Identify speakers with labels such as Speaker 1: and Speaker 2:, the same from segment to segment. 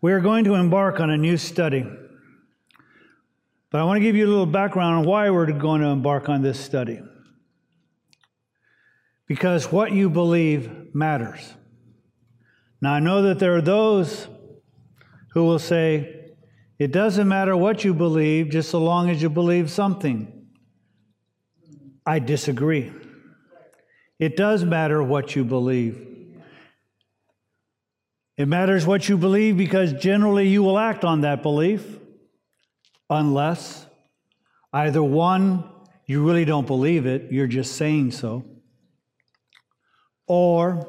Speaker 1: We are going to embark on a new study. But I want to give you a little background on why we're going to embark on this study. Because what you believe matters. Now, I know that there are those who will say, it doesn't matter what you believe, just so long as you believe something. I disagree. It does matter what you believe. It matters what you believe because generally you will act on that belief unless either one, you really don't believe it, you're just saying so, or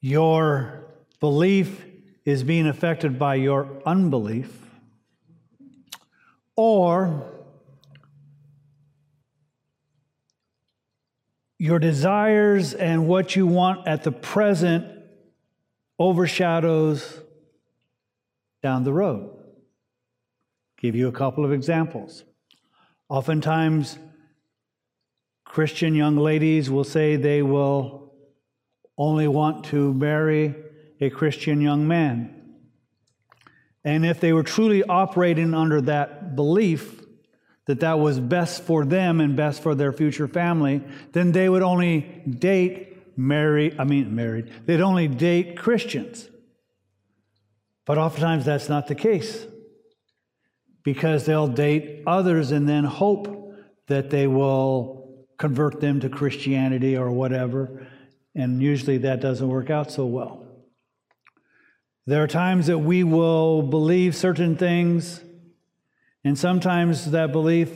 Speaker 1: your belief is being affected by your unbelief, or your desires and what you want at the present overshadows down the road. Give you a couple of examples. Oftentimes, Christian young ladies will say they will only want to marry a Christian young man. And if they were truly operating under that belief that that was best for them and best for their future family, then they would only date marry, I mean married, they'd only date Christians. But oftentimes that's not the case because they'll date others and then hope that they will convert them to Christianity or whatever. And usually that doesn't work out so well. There are times that we will believe certain things, and sometimes that belief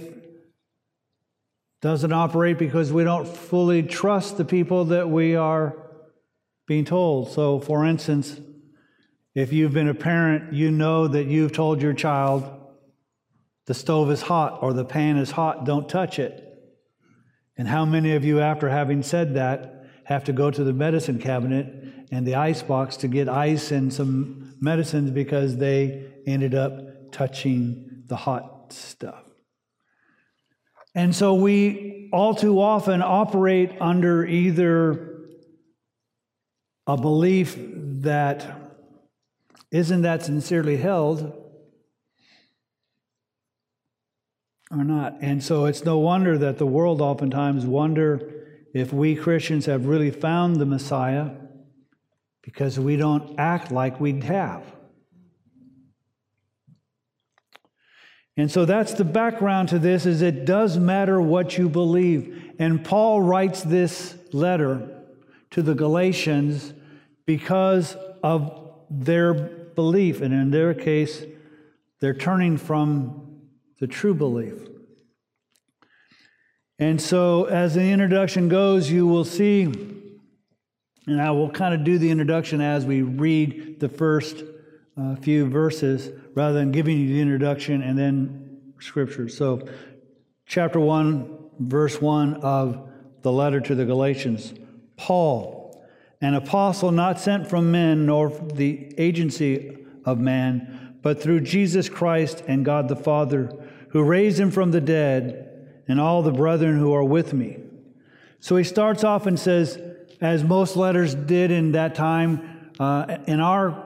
Speaker 1: doesn't operate because we don't fully trust the people that we are being told. So, for instance, if you've been a parent, you know that you've told your child, the stove is hot or the pan is hot, don't touch it. And how many of you, after having said that, have to go to the medicine cabinet and the ice box to get ice and some medicines because they ended up touching the hot stuff? And so we all too often operate under either a belief that isn't that sincerely held or not. And so it's no wonder that the world oftentimes wonder if we Christians have really found the Messiah because we don't act like we'd have. And so that's the background to this is it does matter what you believe. And Paul writes this letter to the Galatians because of their belief and in their case they're turning from the true belief. And so, as the introduction goes, you will see, and I will kind of do the introduction as we read the first uh, few verses rather than giving you the introduction and then scripture. So, chapter 1, verse 1 of the letter to the Galatians Paul, an apostle not sent from men nor the agency of man, but through Jesus Christ and God the Father who raised him from the dead, and all the brethren who are with me. So he starts off and says, as most letters did in that time, uh, in our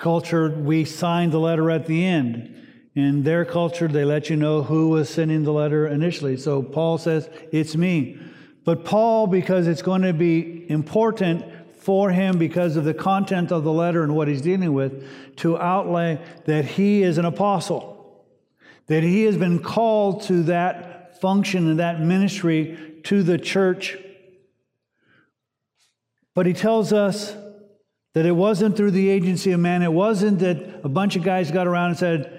Speaker 1: culture, we signed the letter at the end. In their culture, they let you know who was sending the letter initially. So Paul says, It's me. But Paul, because it's going to be important for him because of the content of the letter and what he's dealing with, to outlay that he is an apostle that he has been called to that function and that ministry to the church. But he tells us that it wasn't through the agency of man. It wasn't that a bunch of guys got around and said,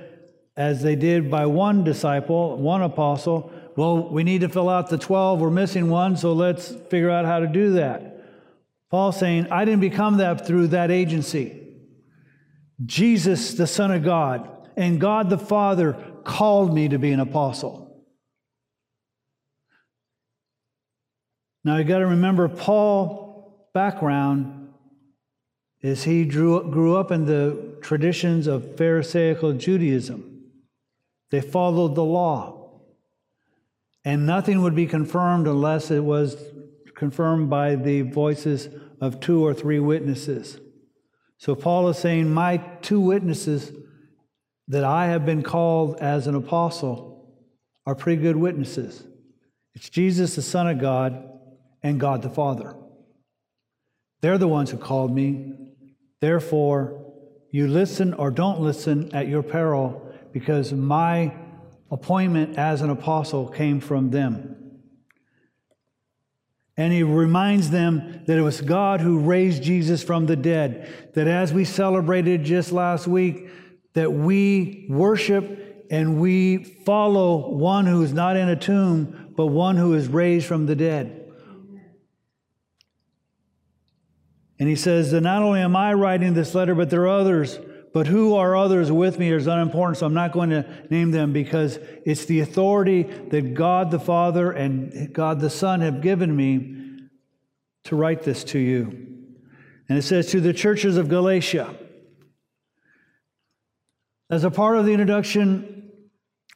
Speaker 1: as they did by one disciple, one apostle, well, we need to fill out the 12. We're missing one, so let's figure out how to do that. Paul saying, I didn't become that through that agency. Jesus, the Son of God, and God the Father called me to be an apostle. Now you got to remember Paul background is he drew, grew up in the traditions of Pharisaical Judaism. They followed the law. And nothing would be confirmed unless it was confirmed by the voices of two or three witnesses. So Paul is saying, My two witnesses that I have been called as an apostle are pretty good witnesses. It's Jesus, the Son of God, and God the Father. They're the ones who called me. Therefore, you listen or don't listen at your peril because my appointment as an apostle came from them. And he reminds them that it was God who raised Jesus from the dead. That as we celebrated just last week, that we worship and we follow one who is not in a tomb, but one who is raised from the dead. And he says that not only am I writing this letter, but there are others. But who are others with me is unimportant, so I'm not going to name them because it's the authority that God the Father and God the Son have given me to write this to you. And it says, To the churches of Galatia. As a part of the introduction,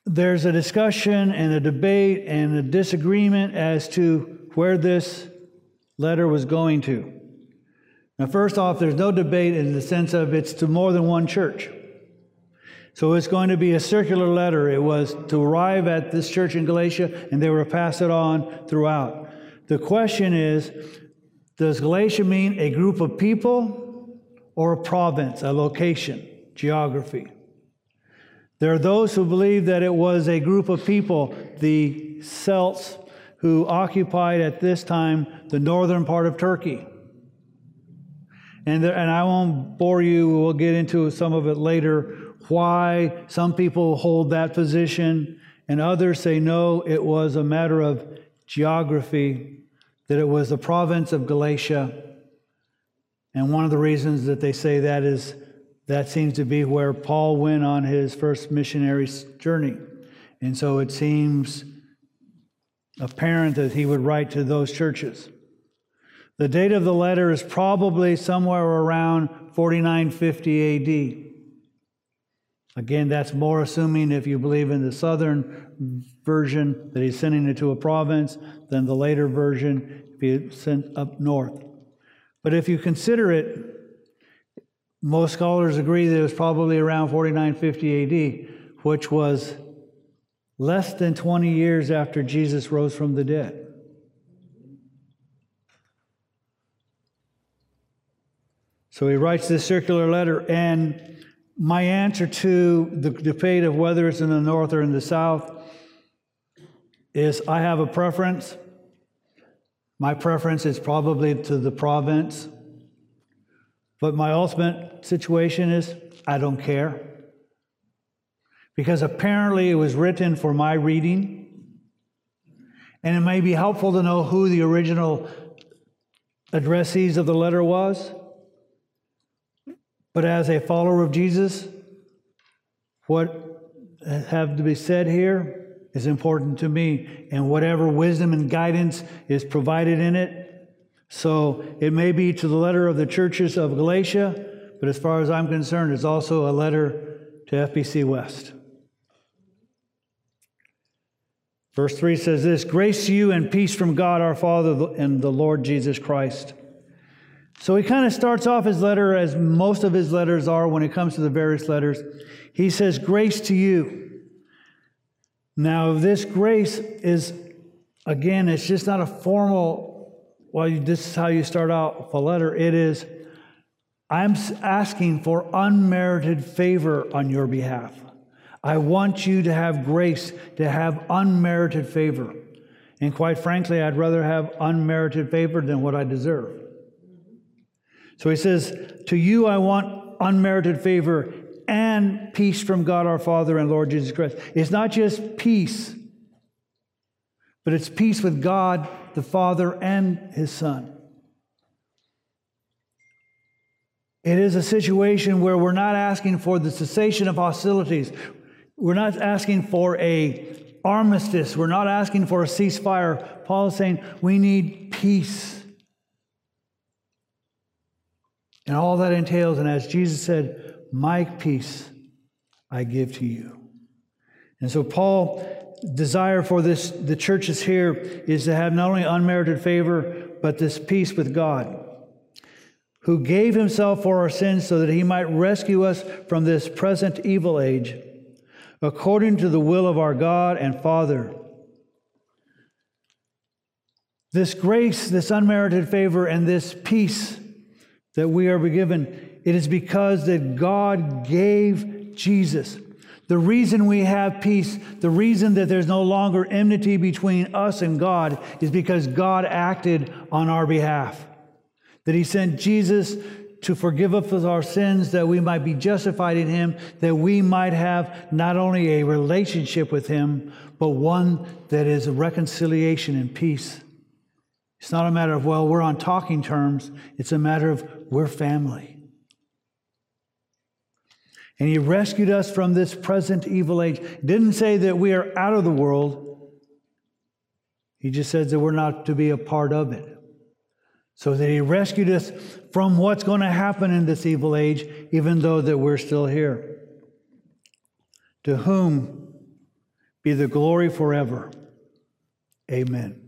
Speaker 1: there's a discussion and a debate and a disagreement as to where this letter was going to. Now, first off, there's no debate in the sense of it's to more than one church. So it's going to be a circular letter. It was to arrive at this church in Galatia, and they were to pass it on throughout. The question is Does Galatia mean a group of people or a province, a location, geography? There are those who believe that it was a group of people, the Celts, who occupied at this time the northern part of Turkey. And, there, and I won't bore you, we'll get into some of it later, why some people hold that position and others say no, it was a matter of geography, that it was the province of Galatia. And one of the reasons that they say that is that seems to be where Paul went on his first missionary journey. And so it seems apparent that he would write to those churches. The date of the letter is probably somewhere around 4950 AD. Again, that's more assuming if you believe in the southern version that he's sending it to a province than the later version if he sent up north. But if you consider it, most scholars agree that it was probably around 4950 AD, which was less than 20 years after Jesus rose from the dead. So he writes this circular letter, and my answer to the debate of whether it's in the north or in the south is I have a preference. My preference is probably to the province. But my ultimate situation is I don't care. Because apparently it was written for my reading. And it may be helpful to know who the original addressees of the letter was. But as a follower of Jesus, what have to be said here is important to me, and whatever wisdom and guidance is provided in it. So it may be to the letter of the churches of Galatia, but as far as I'm concerned, it's also a letter to FBC West. Verse 3 says this Grace to you and peace from God our Father and the Lord Jesus Christ. So he kind of starts off his letter as most of his letters are when it comes to the various letters. He says, Grace to you. Now, this grace is, again, it's just not a formal, well, this is how you start out a letter. It is, I'm asking for unmerited favor on your behalf. I want you to have grace, to have unmerited favor. And quite frankly, I'd rather have unmerited favor than what I deserve. So he says, To you I want unmerited favor and peace from God our Father and Lord Jesus Christ. It's not just peace, but it's peace with God the Father and his Son. It is a situation where we're not asking for the cessation of hostilities. We're not asking for a armistice. We're not asking for a ceasefire. Paul is saying we need peace and all that entails. And as Jesus said, My peace I give to you. And so Paul desire for this the churches here is to have not only unmerited favor but this peace with God who gave himself for our sins so that he might rescue us from this present evil age, according to the will of our God and Father. This grace, this unmerited favor, and this peace that we are given, it is because that God gave Jesus. The reason we have peace, the reason that there's no longer enmity between us and God, is because God acted on our behalf that he sent Jesus to forgive us of our sins, that we might be justified in him, that we might have not only a relationship with him, but one that is a reconciliation and peace. It's not a matter of, well, we're on talking terms. It's a matter of we're family. And he rescued us from this present evil age. Didn't say that we are out of the world. He just says that we're not to be a part of it so that he rescued us from what's going to happen in this evil age, even though that we're still here. To whom be the glory forever. Amen.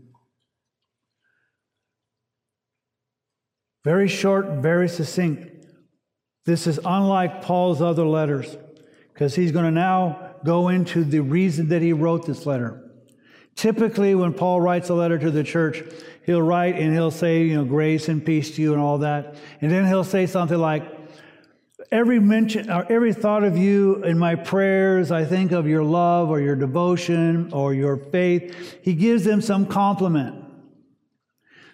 Speaker 1: Very short, very succinct. This is unlike Paul's other letters because he's going to now go into the reason that he wrote this letter. Typically, when Paul writes a letter to the church, he'll write and he'll say, you know, grace and peace to you and all that. And then he'll say something like, every mention or every thought of you in my prayers, I think of your love or your devotion or your faith. He gives them some compliment.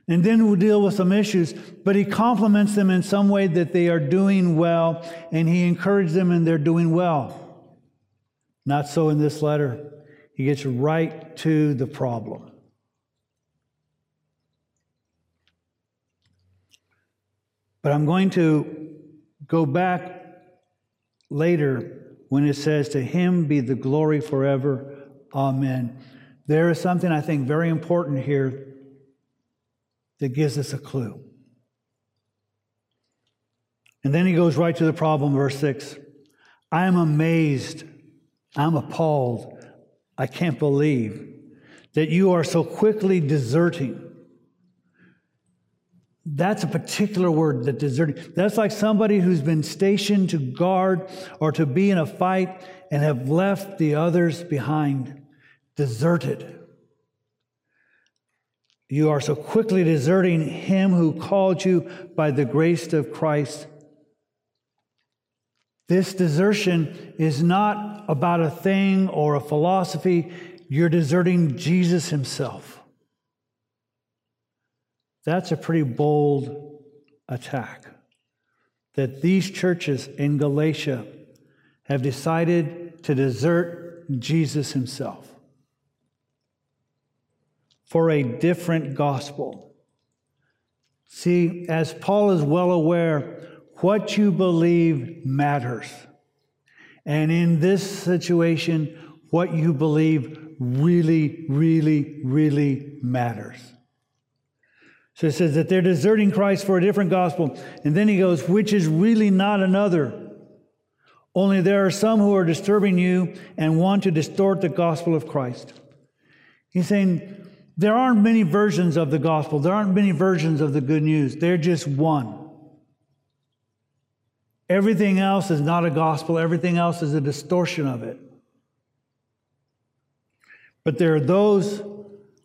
Speaker 1: And then we'll deal with some issues, but he compliments them in some way that they are doing well, and he encourages them and they're doing well. Not so in this letter. He gets right to the problem. But I'm going to go back later when it says, To him be the glory forever. Amen. There is something I think very important here that gives us a clue. And then he goes right to the problem, verse 6. I am amazed, I'm appalled, I can't believe that you are so quickly deserting that's a particular word, that deserting. That's like somebody who's been stationed to guard or to be in a fight and have left the others behind, deserted. You are so quickly deserting him who called you by the grace of Christ. This desertion is not about a thing or a philosophy. You're deserting Jesus himself. That's a pretty bold attack. That these churches in Galatia have decided to desert Jesus himself for a different gospel. See, as Paul is well aware, what you believe matters. And in this situation, what you believe really, really, really matters. So it says that they're deserting Christ for a different gospel. And then he goes, which is really not another. Only there are some who are disturbing you and want to distort the gospel of Christ. He's saying there aren't many versions of the gospel, there aren't many versions of the good news. They're just one. Everything else is not a gospel, everything else is a distortion of it. But there are those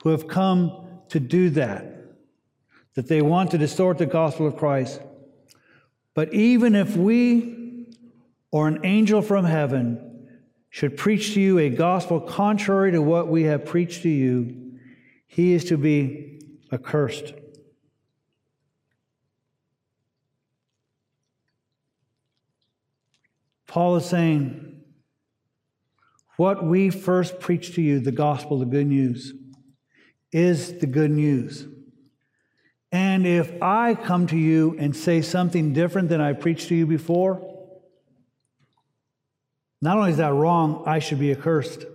Speaker 1: who have come to do that that they want to distort the gospel of Christ. But even if we or an angel from heaven should preach to you a gospel contrary to what we have preached to you, he is to be accursed. Paul is saying, What we first preached to you, the gospel, the good news, is the good news. And if I come to you and say something different than I preached to you before, not only is that wrong, I should be accursed.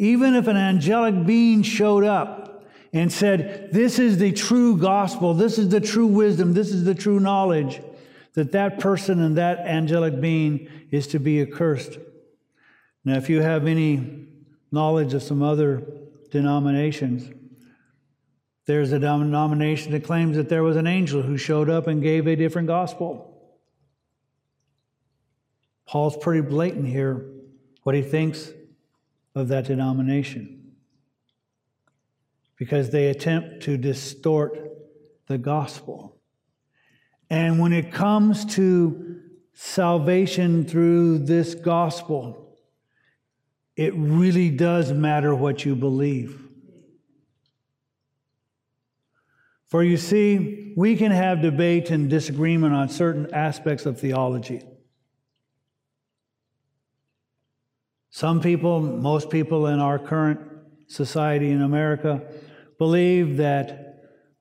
Speaker 1: Even if an angelic being showed up and said, This is the true gospel, this is the true wisdom, this is the true knowledge, that that person and that angelic being is to be accursed. Now, if you have any knowledge of some other denominations, There's a denomination that claims that there was an angel who showed up and gave a different gospel. Paul's pretty blatant here what he thinks of that denomination because they attempt to distort the gospel. And when it comes to salvation through this gospel, it really does matter what you believe. For you see, we can have debate and disagreement on certain aspects of theology. Some people, most people in our current society in America, believe that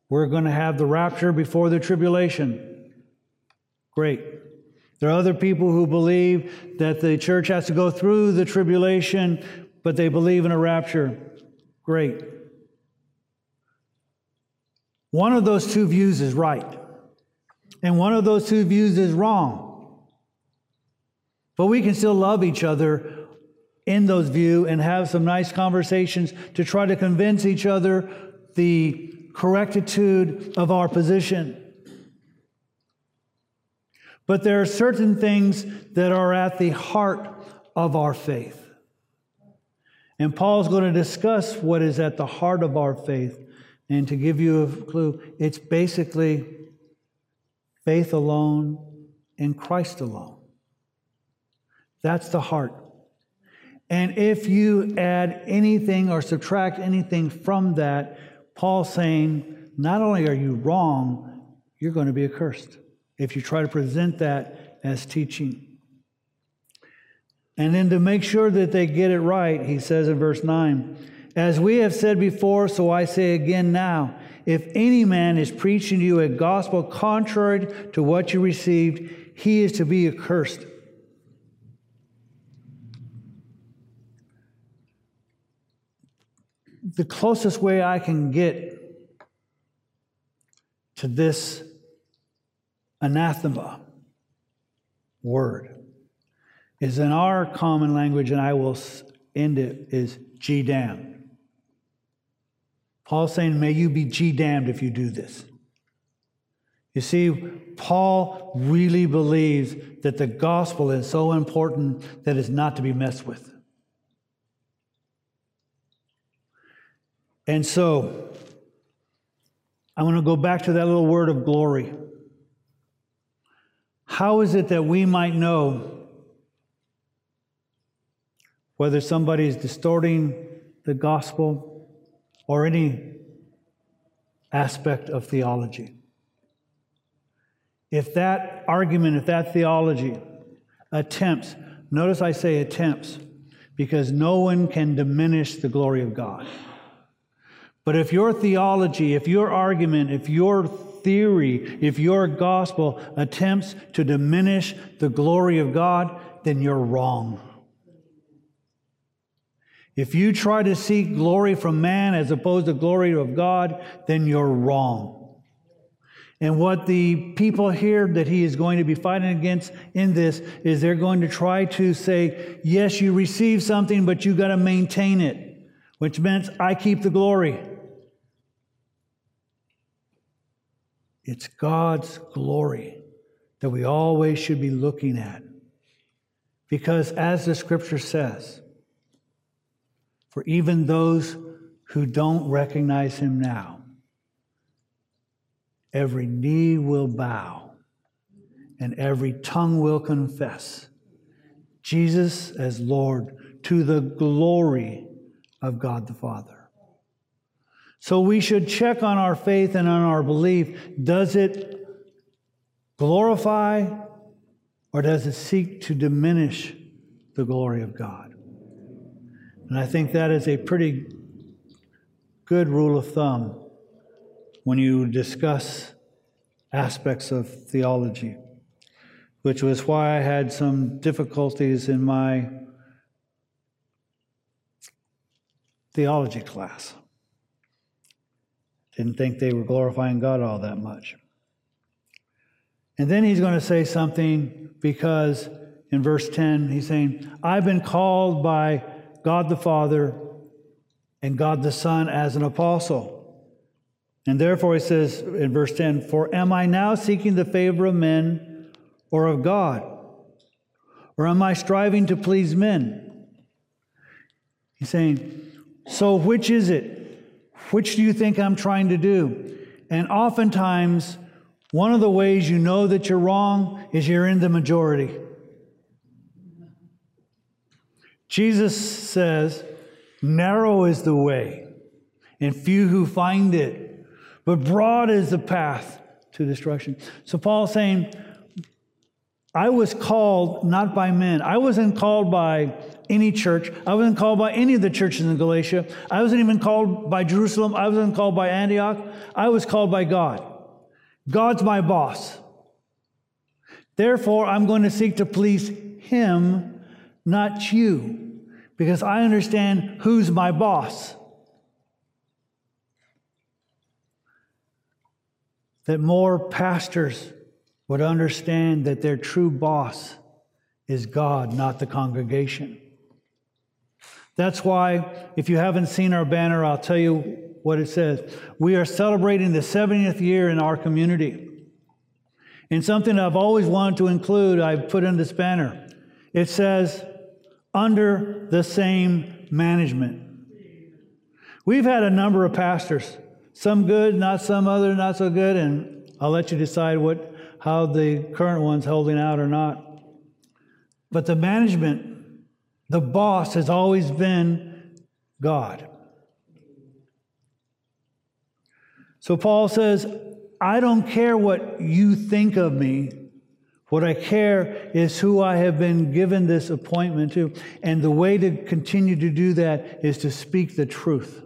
Speaker 1: we're going to have the rapture before the tribulation. Great. There are other people who believe that the church has to go through the tribulation, but they believe in a rapture. Great. One of those two views is right, and one of those two views is wrong. But we can still love each other in those views and have some nice conversations to try to convince each other the correctitude of our position. But there are certain things that are at the heart of our faith. And Paul's going to discuss what is at the heart of our faith. And to give you a clue, it's basically faith alone in Christ alone. That's the heart. And if you add anything or subtract anything from that, Paul's saying, not only are you wrong, you're going to be accursed if you try to present that as teaching. And then to make sure that they get it right, he says in verse 9, As we have said before, so I say again now, if any man is preaching to you a gospel contrary to what you received, he is to be accursed. The closest way I can get to this anathema word is in our common language, and I will end it, is G damned. Paul's saying, May you be G damned if you do this. You see, Paul really believes that the gospel is so important that it's not to be messed with. And so, I want to go back to that little word of glory. How is it that we might know whether somebody is distorting the gospel or any aspect of theology? If that argument, if that theology attempts, notice I say attempts, because no one can diminish the glory of God. But if your theology, if your argument, if your theory, if your gospel attempts to diminish the glory of God, then you're wrong. If you try to seek glory from man as opposed to glory of God, then you're wrong. And what the people here that he is going to be fighting against in this is they're going to try to say, yes, you receive something, but you got to maintain it, which means I keep the glory. It's God's glory that we always should be looking at. Because as the scripture says, for even those who don't recognize him now, every knee will bow and every tongue will confess Jesus as Lord to the glory of God the Father. So we should check on our faith and on our belief. Does it glorify or does it seek to diminish the glory of God? And I think that is a pretty good rule of thumb when you discuss aspects of theology, which was why I had some difficulties in my theology class. Didn't think they were glorifying God all that much. And then he's going to say something because in verse 10, he's saying, I've been called by God the Father and God the Son as an apostle. And therefore, he says in verse 10 For am I now seeking the favor of men or of God? Or am I striving to please men? He's saying, So which is it? Which do you think I'm trying to do? And oftentimes, one of the ways you know that you're wrong is you're in the majority. Jesus says, Narrow is the way, and few who find it, but broad is the path to destruction. So Paul's saying, I was called not by men. I wasn't called by any church. I wasn't called by any of the churches in Galatia. I wasn't even called by Jerusalem. I wasn't called by Antioch. I was called by God. God's my boss. Therefore, I'm going to seek to please Him, not you, because I understand who's my boss. That more pastors would understand that their true boss is God, not the congregation. That's why, if you haven't seen our banner, I'll tell you what it says. We are celebrating the 70th year in our community. And something I've always wanted to include, I put in this banner. It says, under the same management. We've had a number of pastors, some good, not some other, not so good, and I'll let you decide what how the current one's holding out or not. But the management, the boss has always been God. So Paul says, I don't care what you think of me. What I care is who I have been given this appointment to. And the way to continue to do that is to speak the truth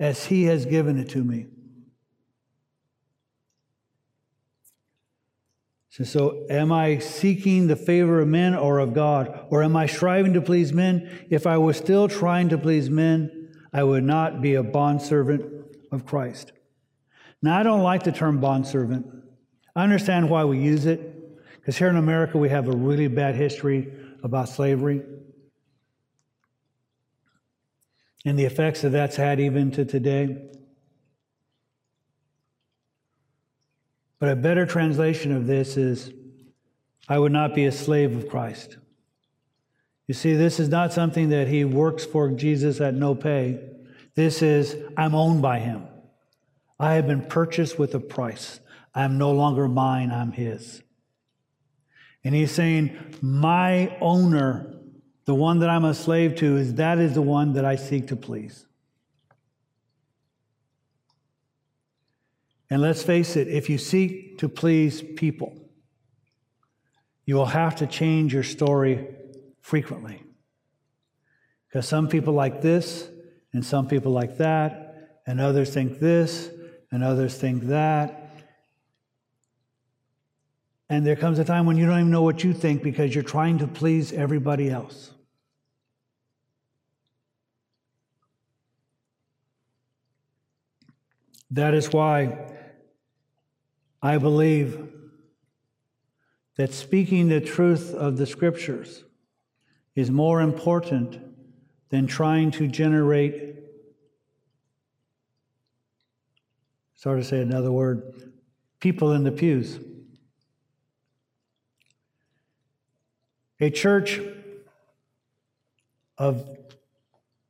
Speaker 1: as he has given it to me. So, so, am I seeking the favor of men or of God? Or am I striving to please men? If I was still trying to please men, I would not be a bondservant of Christ. Now, I don't like the term bondservant. I understand why we use it, because here in America we have a really bad history about slavery and the effects that that's had even to today. But a better translation of this is I would not be a slave of Christ. You see, this is not something that he works for Jesus at no pay. This is, I'm owned by him. I have been purchased with a price. I'm no longer mine, I'm his. And he's saying, My owner, the one that I'm a slave to, is that is the one that I seek to please. And let's face it, if you seek to please people, you will have to change your story frequently. Because some people like this, and some people like that, and others think this, and others think that. And there comes a time when you don't even know what you think because you're trying to please everybody else. That is why I believe that speaking the truth of the scriptures is more important than trying to generate, sorry to say another word, people in the pews. A church of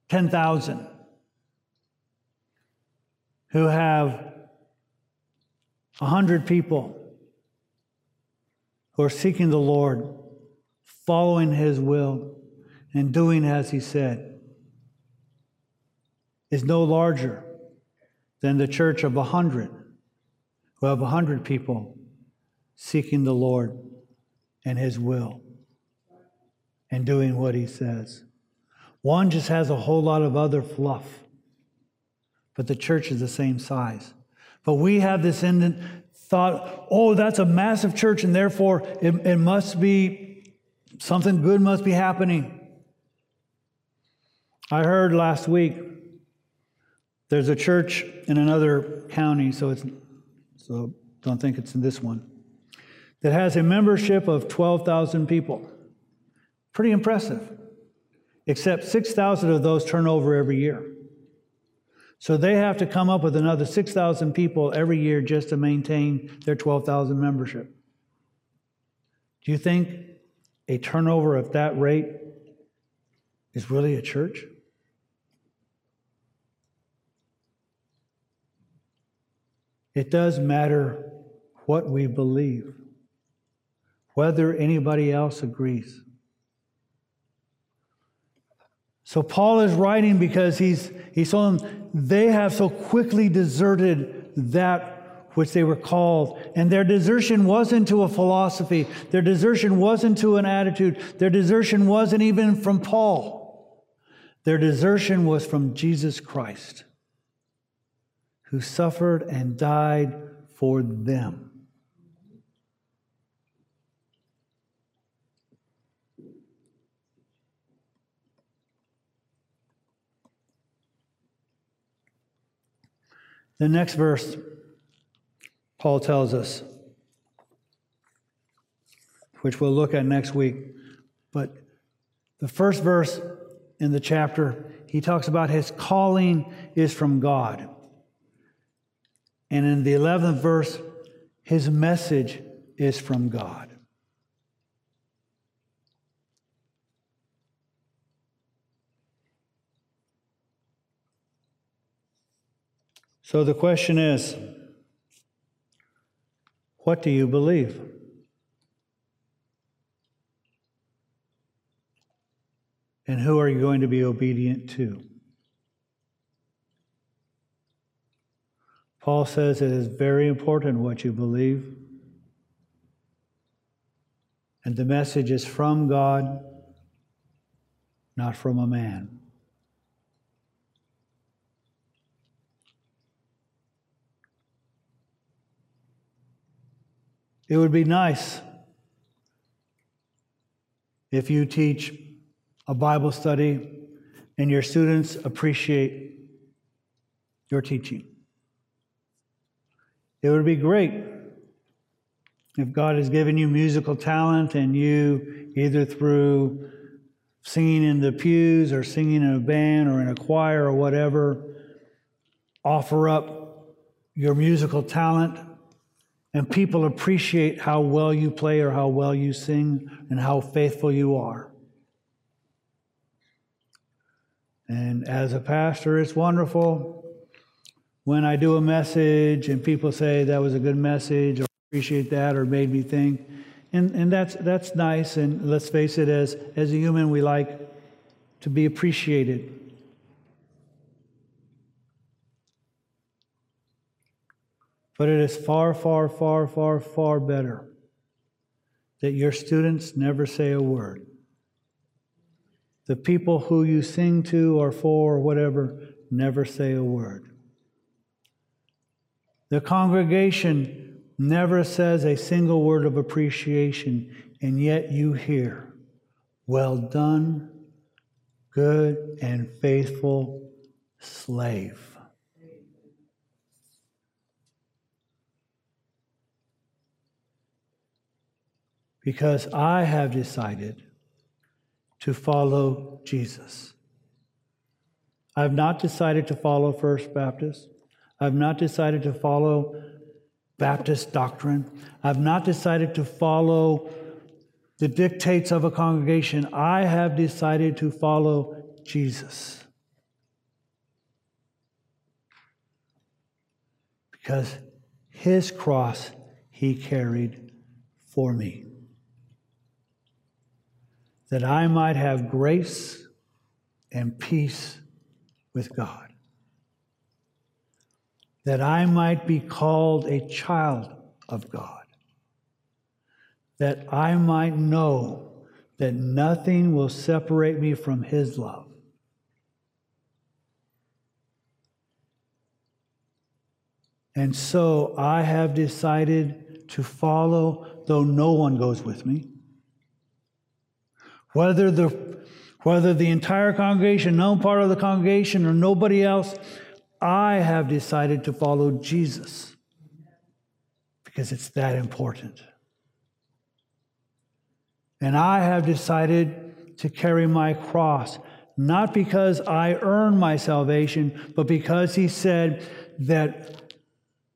Speaker 1: 10,000 who have a hundred people who are seeking the Lord, following His will, and doing as He said, is no larger than the church of a hundred who have a hundred people seeking the Lord and His will and doing what He says. One just has a whole lot of other fluff, but the church is the same size. But we have this in thought, oh, that's a massive church, and therefore it, it must be something good must be happening. I heard last week there's a church in another county, so it's so don't think it's in this one, that has a membership of 12,000 people. Pretty impressive. Except 6,000 of those turn over every year. So they have to come up with another 6,000 people every year just to maintain their 12,000 membership. Do you think a turnover at that rate is really a church? It does matter what we believe, whether anybody else agrees. So Paul is writing because he's he's told them they have so quickly deserted that which they were called. And their desertion wasn't to a philosophy, their desertion wasn't to an attitude, their desertion wasn't even from Paul. Their desertion was from Jesus Christ, who suffered and died for them. The next verse, Paul tells us, which we'll look at next week. But the first verse in the chapter, he talks about his calling is from God. And in the 11th verse, his message is from God. So the question is what do you believe? And who are you going to be obedient to? Paul says it is very important what you believe. And the message is from God, not from a man. It would be nice if you teach a Bible study and your students appreciate your teaching. It would be great if God has given you musical talent and you, either through singing in the pews or singing in a band or in a choir or whatever, offer up your musical talent and people appreciate how well you play or how well you sing and how faithful you are. And as a pastor, it's wonderful when I do a message and people say that was a good message or appreciate that or made me think. And, and that's, that's nice. And let's face it, as, as a human, we like to be appreciated. But it is far, far, far, far, far better that your students never say a word. The people who you sing to or for or whatever never say a word. The congregation never says a single word of appreciation, and yet you hear, Well done, good and faithful slave. Because I have decided to follow Jesus. I've not decided to follow First Baptist. I've not decided to follow Baptist doctrine. I've not decided to follow the dictates of a congregation. I have decided to follow Jesus. Because his cross he carried for me that I might have grace and peace with God, that I might be called a child of God, that I might know that nothing will separate me from His love. And so I have decided to follow, though no one goes with me. Whether the, whether the entire congregation, no part of the congregation, or nobody else, I have decided to follow Jesus because it's that important. And I have decided to carry my cross, not because I earned my salvation, but because he said that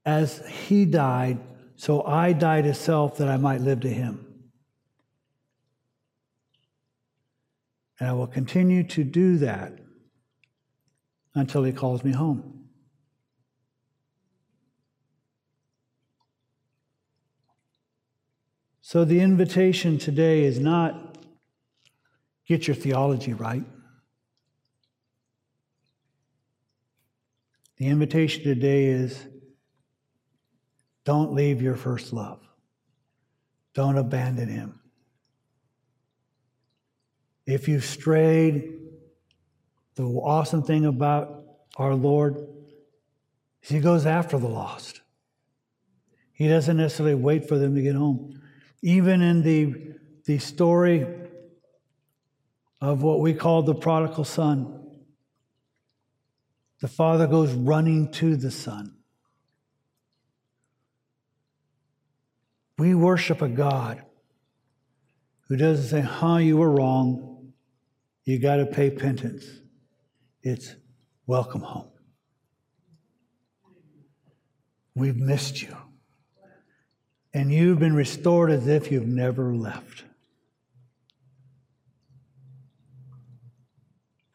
Speaker 1: as he died, so I died to self that I might live to him. And I will continue to do that until he calls me home. So the invitation today is not get your theology right. The invitation today is don't leave your first love. Don't abandon him. If you've strayed, the awesome thing about our Lord is he goes after the lost. He doesn't necessarily wait for them to get home. Even in the, the story of what we call the prodigal son, the father goes running to the son. We worship a God who doesn't say, huh, you were wrong. You got to pay penance. It's welcome home. We've missed you. And you've been restored as if you've never left.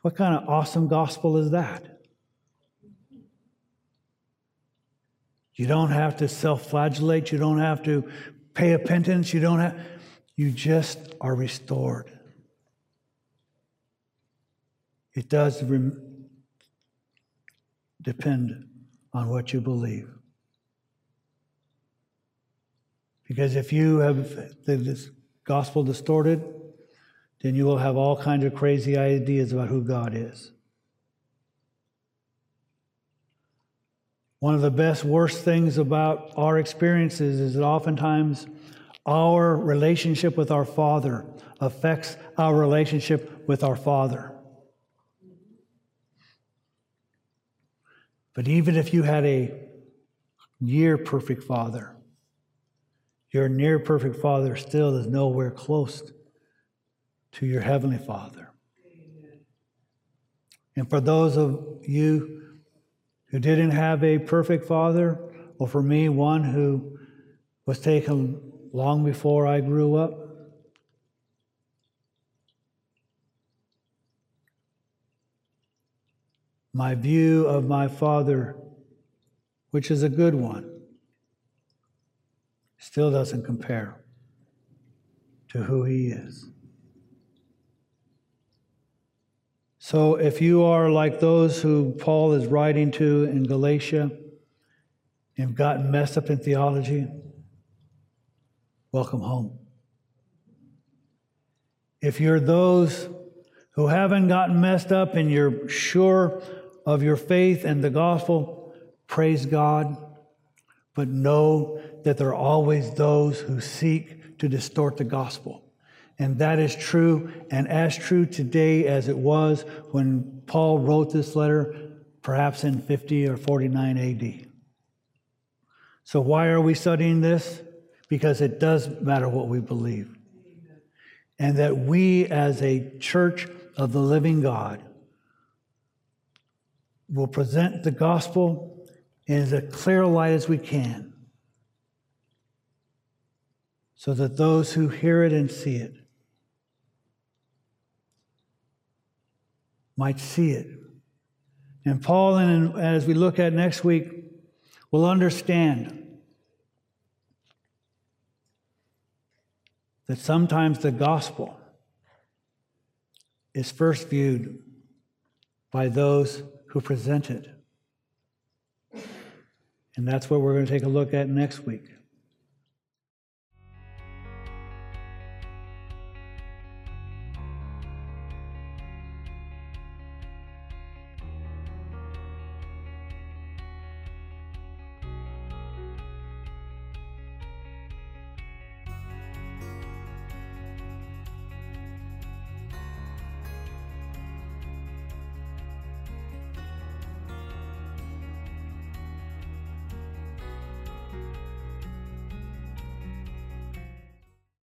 Speaker 1: What kind of awesome gospel is that? You don't have to self flagellate. You don't have to pay a penance. You don't have, you just are restored. It does rem- depend on what you believe. Because if you have this gospel distorted, then you will have all kinds of crazy ideas about who God is. One of the best, worst things about our experiences is that oftentimes our relationship with our Father affects our relationship with our Father. But even if you had a near perfect Father, your near perfect Father still is nowhere close to your Heavenly Father. And for those of you who didn't have a perfect father, or for me, one who was taken long before I grew up. My view of my father, which is a good one, still doesn't compare to who he is. So if you are like those who Paul is writing to in Galatia and gotten messed up in theology, welcome home. If you're those who haven't gotten messed up and you're sure of your faith and the gospel, praise God. But know that there are always those who seek to distort the gospel. And that is true, and as true today as it was when Paul wrote this letter, perhaps in 50 or 49 AD. So, why are we studying this? Because it does matter what we believe. And that we, as a church of the living God, will present the gospel in as a clear light as we can so that those who hear it and see it might see it. And Paul, and as we look at next week, will understand that sometimes the gospel is first viewed by those who present it. And that's what we're going to take a look at next week.